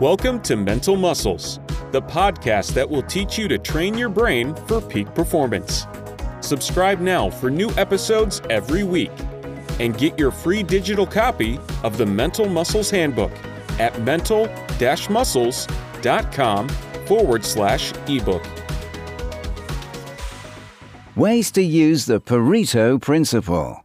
Welcome to Mental Muscles, the podcast that will teach you to train your brain for peak performance. Subscribe now for new episodes every week and get your free digital copy of the Mental Muscles Handbook at mental muscles.com forward slash ebook. Ways to use the Pareto Principle.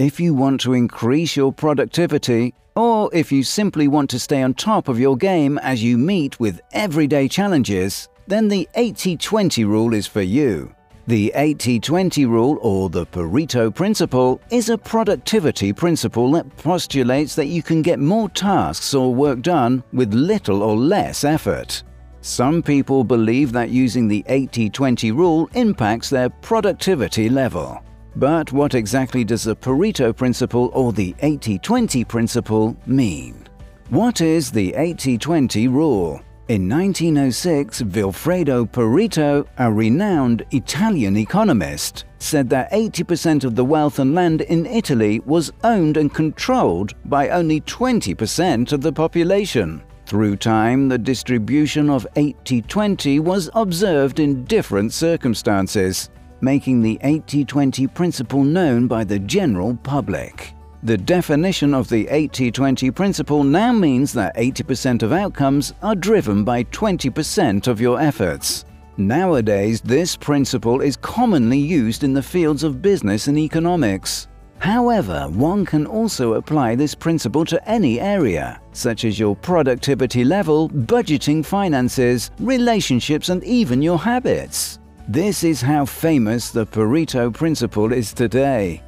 If you want to increase your productivity, or if you simply want to stay on top of your game as you meet with everyday challenges, then the 80 20 rule is for you. The 80 20 rule, or the Pareto Principle, is a productivity principle that postulates that you can get more tasks or work done with little or less effort. Some people believe that using the 80 20 rule impacts their productivity level. But what exactly does the Pareto principle or the 80-20 principle mean? What is the 80-20 rule? In 1906, Vilfredo Pareto, a renowned Italian economist, said that 80% of the wealth and land in Italy was owned and controlled by only 20% of the population. Through time, the distribution of 80-20 was observed in different circumstances, making the 80-20 principle known by the general public. The definition of the 80-20 principle now means that 80% of outcomes are driven by 20% of your efforts. Nowadays, this principle is commonly used in the fields of business and economics. However, one can also apply this principle to any area, such as your productivity level, budgeting finances, relationships, and even your habits. This is how famous the Pareto principle is today.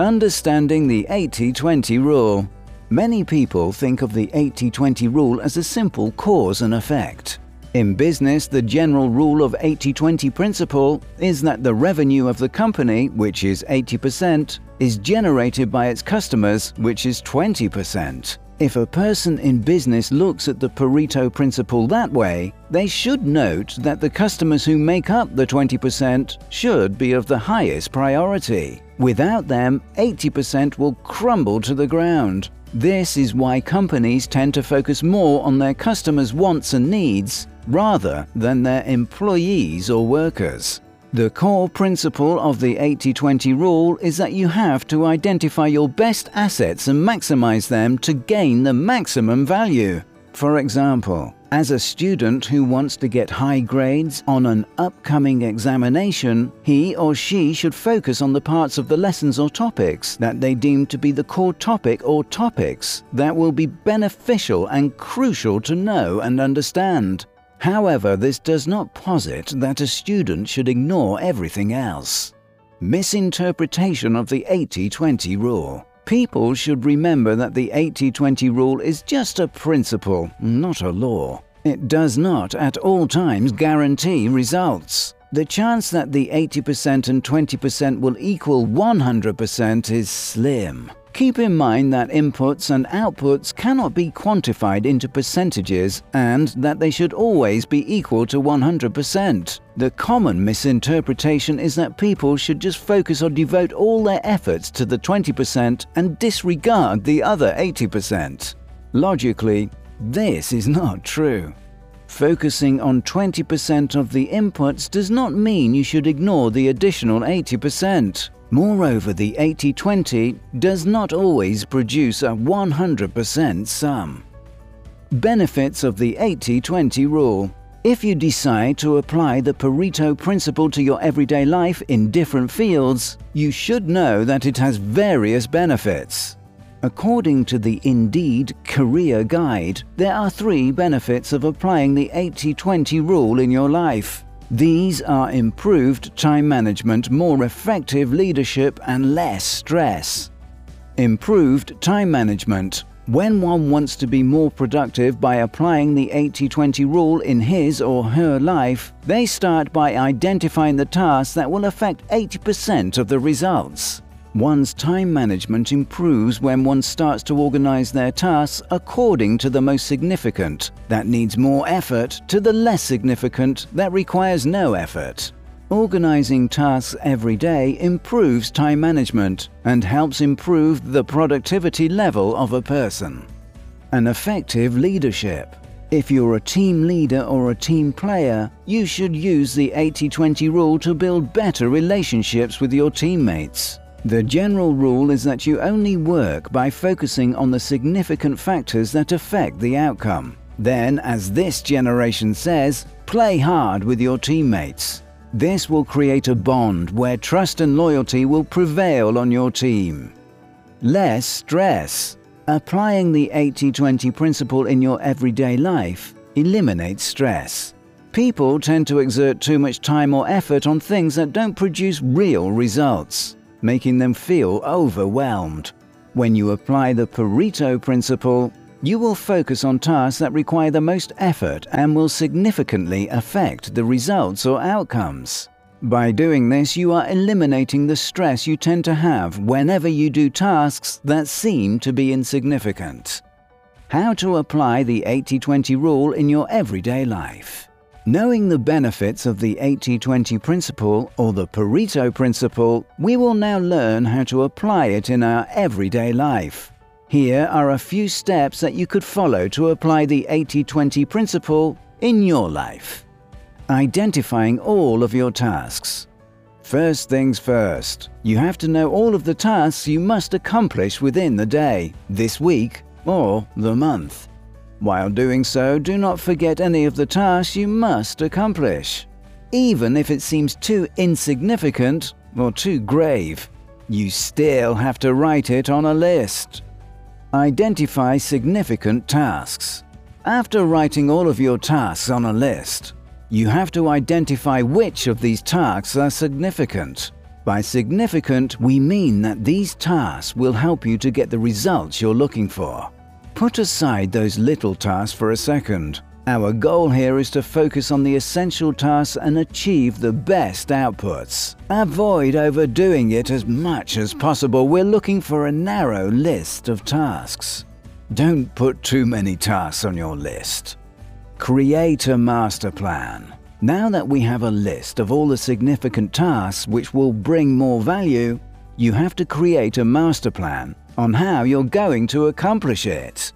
Understanding the 80-20 rule. Many people think of the 80-20 rule as a simple cause and effect. In business, the general rule of 80-20 principle is that the revenue of the company, which is 80%, is generated by its customers, which is 20%. If a person in business looks at the Pareto principle that way, they should note that the customers who make up the 20% should be of the highest priority. Without them, 80% will crumble to the ground. This is why companies tend to focus more on their customers' wants and needs rather than their employees or workers. The core principle of the 80-20 rule is that you have to identify your best assets and maximize them to gain the maximum value. For example, as a student who wants to get high grades on an upcoming examination, he or she should focus on the parts of the lessons or topics that they deem to be the core topic or topics that will be beneficial and crucial to know and understand. However, this does not posit that a student should ignore everything else. Misinterpretation of the 80-20 rule. People should remember that the 80-20 rule is just a principle, not a law. It does not at all times guarantee results. The chance that the 80% and 20% will equal 100% is slim. Keep in mind that inputs and outputs cannot be quantified into percentages and that they should always be equal to 100%. The common misinterpretation is that people should just focus or devote all their efforts to the 20% and disregard the other 80%. Logically, this is not true. Focusing on 20% of the inputs does not mean you should ignore the additional 80%. Moreover, the 80-20 does not always produce a 100% sum. Benefits of the 80-20 rule if you decide to apply the Pareto principle to your everyday life in different fields, you should know that it has various benefits. According to the Indeed Career Guide, there are three benefits of applying the 80-20 rule in your life. These are improved time management, more effective leadership, and less stress. Improved time management. When one wants to be more productive by applying the 80-20 rule in his or her life, they start by identifying the tasks that will affect 80% of the results. One's time management improves when one starts to organize their tasks according to the most significant, that needs more effort, to the less significant, that requires no effort. Organizing tasks every day improves time management and helps improve the productivity level of a person. An effective leadership. If you're a team leader or a team player, you should use the 80 20 rule to build better relationships with your teammates. The general rule is that you only work by focusing on the significant factors that affect the outcome. Then, as this generation says, play hard with your teammates. This will create a bond where trust and loyalty will prevail on your team. Less stress. Applying the 80 20 principle in your everyday life eliminates stress. People tend to exert too much time or effort on things that don't produce real results making them feel overwhelmed. When you apply the Pareto principle, you will focus on tasks that require the most effort and will significantly affect the results or outcomes. By doing this, you are eliminating the stress you tend to have whenever you do tasks that seem to be insignificant. How to apply the 80 20 rule in your everyday life. Knowing the benefits of the 80-20 principle or the Pareto principle, we will now learn how to apply it in our everyday life. Here are a few steps that you could follow to apply the 80-20 principle in your life. Identifying all of your tasks. First things first, you have to know all of the tasks you must accomplish within the day, this week, or the month. While doing so, do not forget any of the tasks you must accomplish. Even if it seems too insignificant or too grave, you still have to write it on a list. Identify significant tasks. After writing all of your tasks on a list, you have to identify which of these tasks are significant. By significant, we mean that these tasks will help you to get the results you're looking for. Put aside those little tasks for a second. Our goal here is to focus on the essential tasks and achieve the best outputs. Avoid overdoing it as much as possible. We're looking for a narrow list of tasks. Don't put too many tasks on your list. Create a master plan. Now that we have a list of all the significant tasks which will bring more value, you have to create a master plan on how you're going to accomplish it.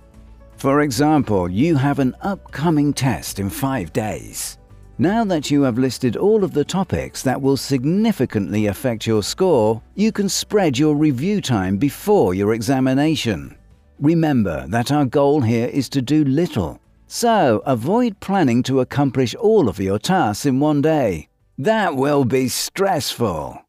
For example, you have an upcoming test in five days. Now that you have listed all of the topics that will significantly affect your score, you can spread your review time before your examination. Remember that our goal here is to do little, so avoid planning to accomplish all of your tasks in one day. That will be stressful.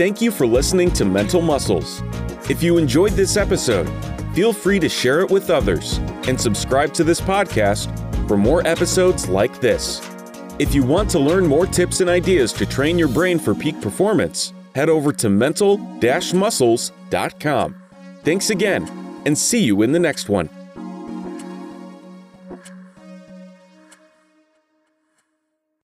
Thank you for listening to Mental Muscles. If you enjoyed this episode, feel free to share it with others and subscribe to this podcast for more episodes like this. If you want to learn more tips and ideas to train your brain for peak performance, head over to mental muscles.com. Thanks again, and see you in the next one.